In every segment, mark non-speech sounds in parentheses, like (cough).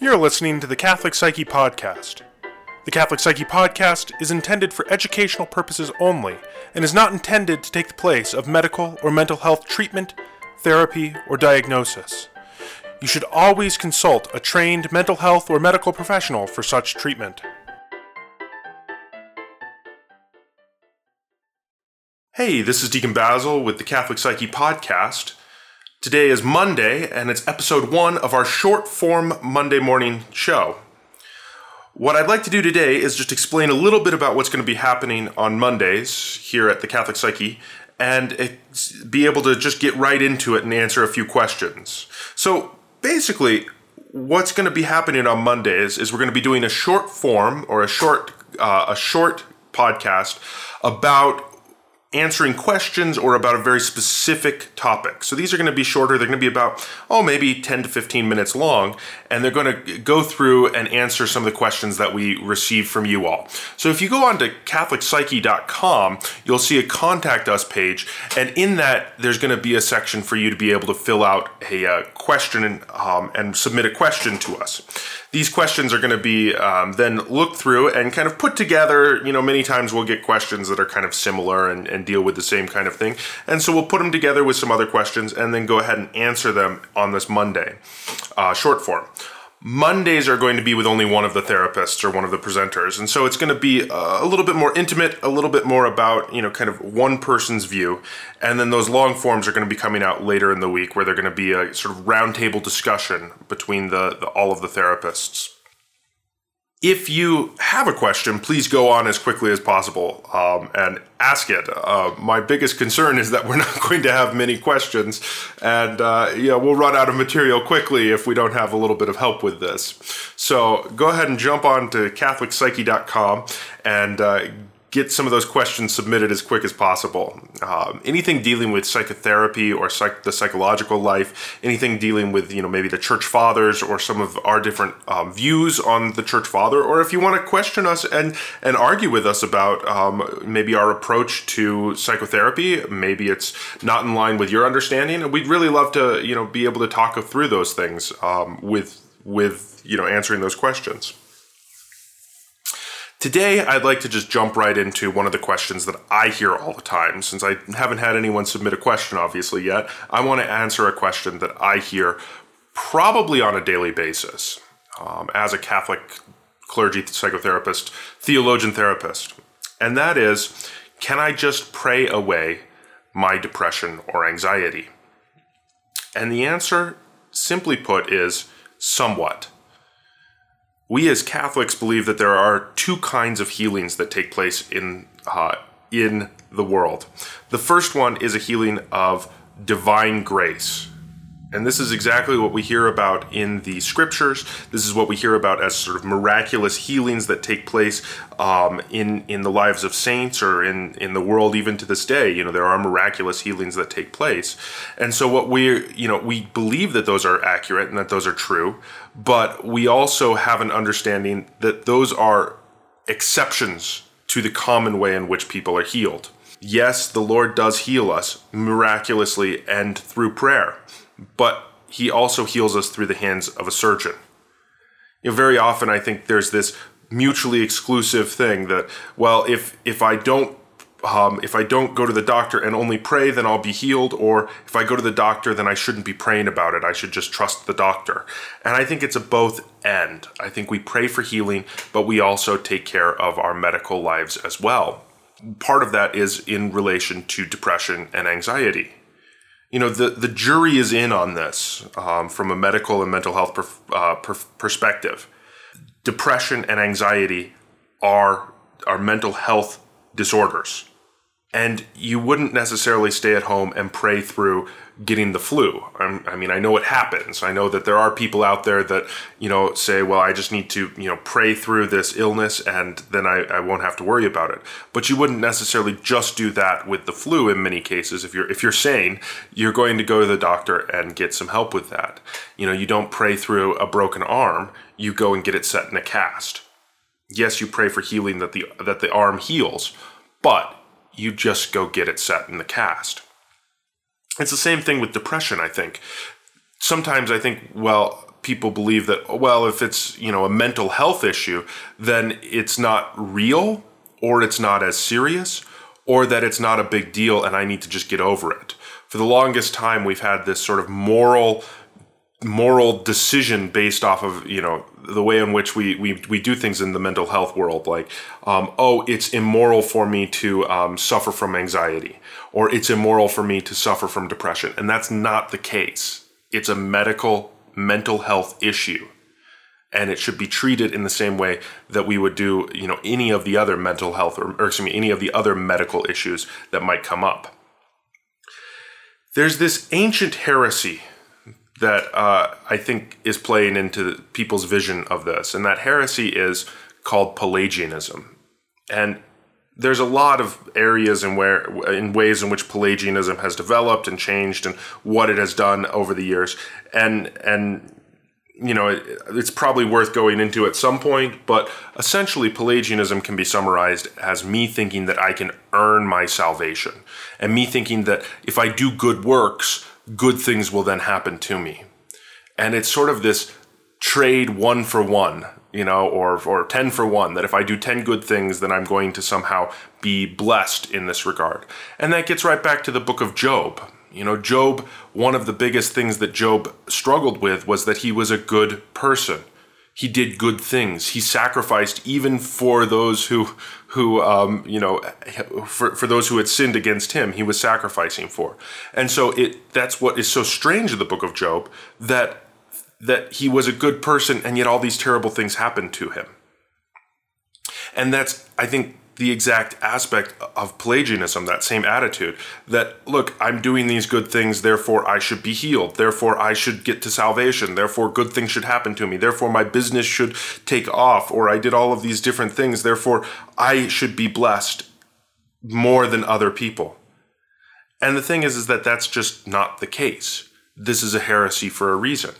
You're listening to the Catholic Psyche Podcast. The Catholic Psyche Podcast is intended for educational purposes only and is not intended to take the place of medical or mental health treatment, therapy, or diagnosis. You should always consult a trained mental health or medical professional for such treatment. Hey, this is Deacon Basil with the Catholic Psyche Podcast. Today is Monday, and it's episode one of our short form Monday morning show. What I'd like to do today is just explain a little bit about what's going to be happening on Mondays here at the Catholic Psyche and be able to just get right into it and answer a few questions. So, basically, what's going to be happening on Mondays is we're going to be doing a short form or a short uh, a short podcast about answering questions or about a very specific topic. So these are going to be shorter. They're going to be about, oh, maybe 10 to 15 minutes long. And they're going to go through and answer some of the questions that we receive from you all. So if you go on to CatholicPsyche.com, you'll see a contact us page. And in that, there's going to be a section for you to be able to fill out a uh, question and, um, and submit a question to us these questions are going to be um, then looked through and kind of put together. You know, many times we'll get questions that are kind of similar and, and deal with the same kind of thing. And so we'll put them together with some other questions and then go ahead and answer them on this Monday, uh, short form. Mondays are going to be with only one of the therapists or one of the presenters. And so it's going to be a little bit more intimate, a little bit more about, you know, kind of one person's view. And then those long forms are going to be coming out later in the week where they're going to be a sort of roundtable discussion between the, the all of the therapists if you have a question, please go on as quickly as possible um, and ask it. Uh, my biggest concern is that we're (laughs) not going to have many questions, and uh, we'll run out of material quickly if we don't have a little bit of help with this. So go ahead and jump on to CatholicPsyche.com and uh, get some of those questions submitted as quick as possible. Um, anything dealing with psychotherapy or psych- the psychological life, anything dealing with you know maybe the church fathers or some of our different um, views on the church father, or if you want to question us and and argue with us about um, maybe our approach to psychotherapy, maybe it's not in line with your understanding, we'd really love to you know be able to talk through those things um, with with you know answering those questions. Today, I'd like to just jump right into one of the questions that I hear all the time. Since I haven't had anyone submit a question, obviously, yet, I want to answer a question that I hear probably on a daily basis um, as a Catholic clergy psychotherapist, theologian therapist. And that is can I just pray away my depression or anxiety? And the answer, simply put, is somewhat we as Catholics believe that there are two kinds of healings that take place in uh, in the world. The first one is a healing of divine grace. And this is exactly what we hear about in the scriptures. This is what we hear about as sort of miraculous healings that take place um, in in the lives of saints or in in the world even to this day. You know, there are miraculous healings that take place, and so what we you know we believe that those are accurate and that those are true, but we also have an understanding that those are exceptions to the common way in which people are healed. Yes, the Lord does heal us miraculously and through prayer but he also heals us through the hands of a surgeon. You know, very often I think there's this mutually exclusive thing that, well, if if I don't um, if I don't go to the doctor and only pray, then I'll be healed. Or if I go to the doctor, then I shouldn't be praying about it. I should just trust the doctor. And I think it's a both end. I think we pray for healing, but we also take care of our medical lives as well. Part of that is in relation to depression and anxiety you know the the jury is in on this um, from a medical and mental health uh, per, perspective. Depression and anxiety are are mental health disorders, and you wouldn't necessarily stay at home and pray through getting the flu. I'm, i mean, I know it happens. I know that there are people out there that, you know, say, well, I just need to, you know, pray through this illness and then I, I won't have to worry about it. But you wouldn't necessarily just do that with the flu in many cases. If you're, if you're sane, you're going to go to the doctor and get some help with that. You know, you don't pray through a broken arm, you go and get it set in a cast. Yes, you pray for healing that the, that the arm heals, but you just go get it set in the cast. It's the same thing with depression, I think. Sometimes I think, well, people believe that well, if it's you know a mental health issue, then it's not real or it's not as serious or that it's not a big deal and I need to just get over it. For the longest time, we've had this sort of moral moral decision based off of you know the way in which we we, we do things in the mental health world. Like um, oh it's immoral for me to um, suffer from anxiety or it's immoral for me to suffer from depression. And that's not the case. It's a medical mental health issue. And it should be treated in the same way that we would do you know any of the other mental health or, or excuse me any of the other medical issues that might come up. There's this ancient heresy that uh, I think is playing into people's vision of this, and that heresy is called Pelagianism. And there's a lot of areas in where in ways in which Pelagianism has developed and changed and what it has done over the years. And and you know, it, it's probably worth going into at some point, but essentially Pelagianism can be summarized as me thinking that I can earn my salvation and me thinking that if I do good works, good things will then happen to me. And it's sort of this trade one for one, you know, or, or 10 for one, that if I do 10 good things, then I'm going to somehow be blessed in this regard. And that gets right back to the book of Job. You know, Job, one of the biggest things that Job struggled with was that he was a good person he did good things. He sacrificed even for those who, who um, you know, for, for those who had sinned against him. He was sacrificing for, and so it that's what is so strange in the book of Job that that he was a good person and yet all these terrible things happened to him. And that's I think the exact aspect of Pelagianism, that same attitude that, look, I'm doing these good things, therefore I should be healed, therefore I should get to salvation, therefore good things should happen to me, therefore my business should take off, or I did all of these different things, therefore I should be blessed more than other people. And the thing is, is that that's just not the case. This is a heresy for a reason.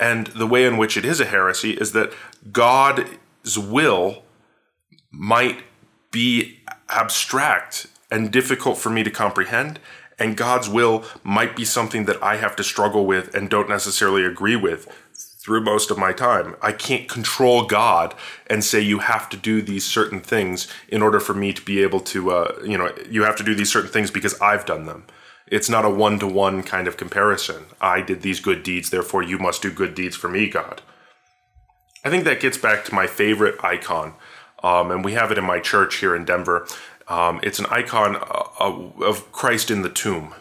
And the way in which it is a heresy is that God's will might be abstract and difficult for me to comprehend. And God's will might be something that I have to struggle with and don't necessarily agree with through most of my time. I can't control God and say you have to do these certain things in order for me to be able to, uh, you know, you have to do these certain things because I've done them. It's not a one to one kind of comparison. I did these good deeds, therefore you must do good deeds for me, God. I think that gets back to my favorite icon um, and we have it in my church here in Denver. Um, it's an icon uh, of Christ in the tomb,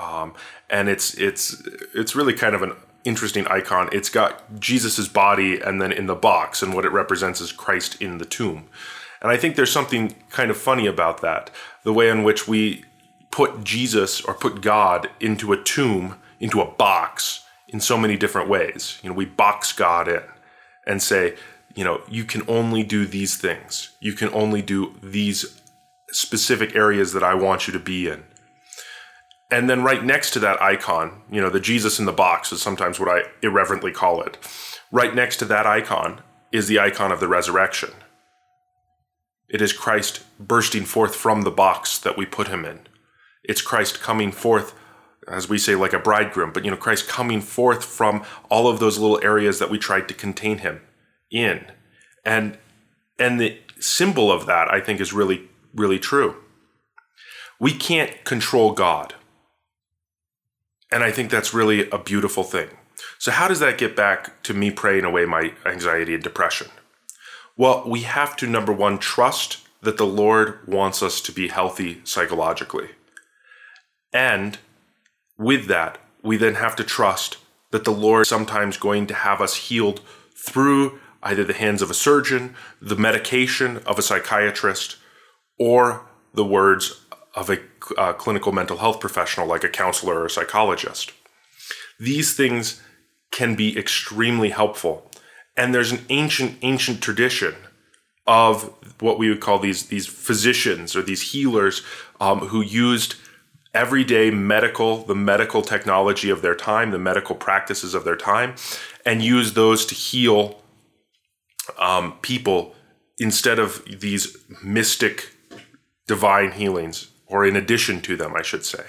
um, and it's it's it's really kind of an interesting icon. It's got Jesus's body, and then in the box, and what it represents is Christ in the tomb. And I think there's something kind of funny about that, the way in which we put Jesus or put God into a tomb, into a box, in so many different ways. You know, we box God in and say, you know, you can only do these things. You can only do these specific areas that I want you to be in. And then right next to that icon, you know, the Jesus in the box is sometimes what I irreverently call it. Right next to that icon is the icon of the resurrection. It is Christ bursting forth from the box that we put him in. It's Christ coming forth, as we say, like a bridegroom, but you know, Christ coming forth from all of those little areas that we tried to contain him in. And and the symbol of that I think is really really true. We can't control God. And I think that's really a beautiful thing. So how does that get back to me praying away my anxiety and depression? Well, we have to number 1 trust that the Lord wants us to be healthy psychologically. And with that, we then have to trust that the Lord is sometimes going to have us healed through either the hands of a surgeon, the medication of a psychiatrist, or the words of a uh, clinical mental health professional like a counselor or a psychologist. These things can be extremely helpful. And there's an ancient, ancient tradition of what we would call these, these physicians or these healers um, who used everyday medical, the medical technology of their time, the medical practices of their time, and used those to heal um, people instead of these mystic divine healings, or in addition to them, I should say.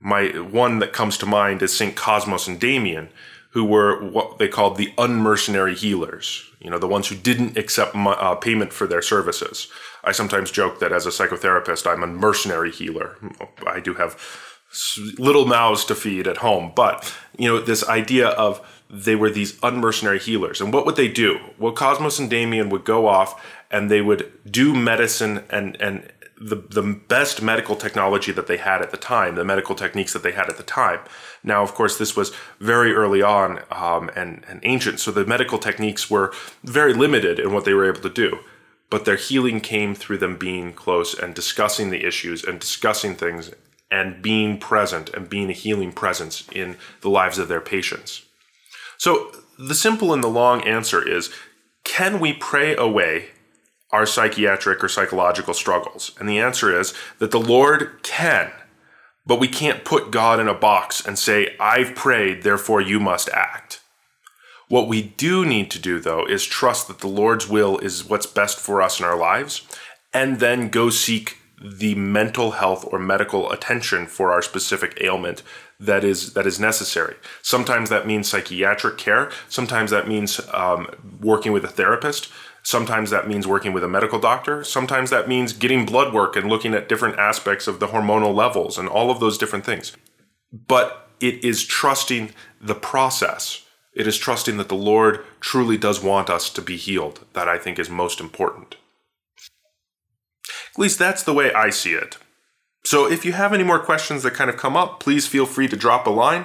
My one that comes to mind is Saint Cosmas and Damian, who were what they called the unmercenary healers, you know, the ones who didn't accept uh, payment for their services. I sometimes joke that as a psychotherapist, I'm a mercenary healer. I do have little mouths to feed at home, but, you know, this idea of they were these unmercenary healers. And what would they do? Well, Cosmas and Damian would go off and they would do medicine and, and the, the best medical technology that they had at the time, the medical techniques that they had at the time. Now, of course, this was very early on um, and, and ancient, so the medical techniques were very limited in what they were able to do. But their healing came through them being close and discussing the issues and discussing things and being present and being a healing presence in the lives of their patients. So, the simple and the long answer is can we pray away our psychiatric or psychological struggles? And the answer is that the Lord can, but we can't put God in a box and say, I've prayed, therefore you must act. What we do need to do, though, is trust that the Lord's will is what's best for us in our lives, and then go seek the mental health or medical attention for our specific ailment that is that is necessary. Sometimes that means psychiatric care. Sometimes that means um, working with a therapist. Sometimes that means working with a medical doctor. Sometimes that means getting blood work and looking at different aspects of the hormonal levels and all of those different things. But it is trusting the process. It is trusting that the Lord truly does want us to be healed that I think is most important. At least that's the way I see it. So if you have any more questions that kind of come up, please feel free to drop a line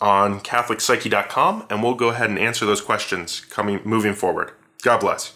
on catholicpsyche.com and we'll go ahead and answer those questions coming moving forward. God bless.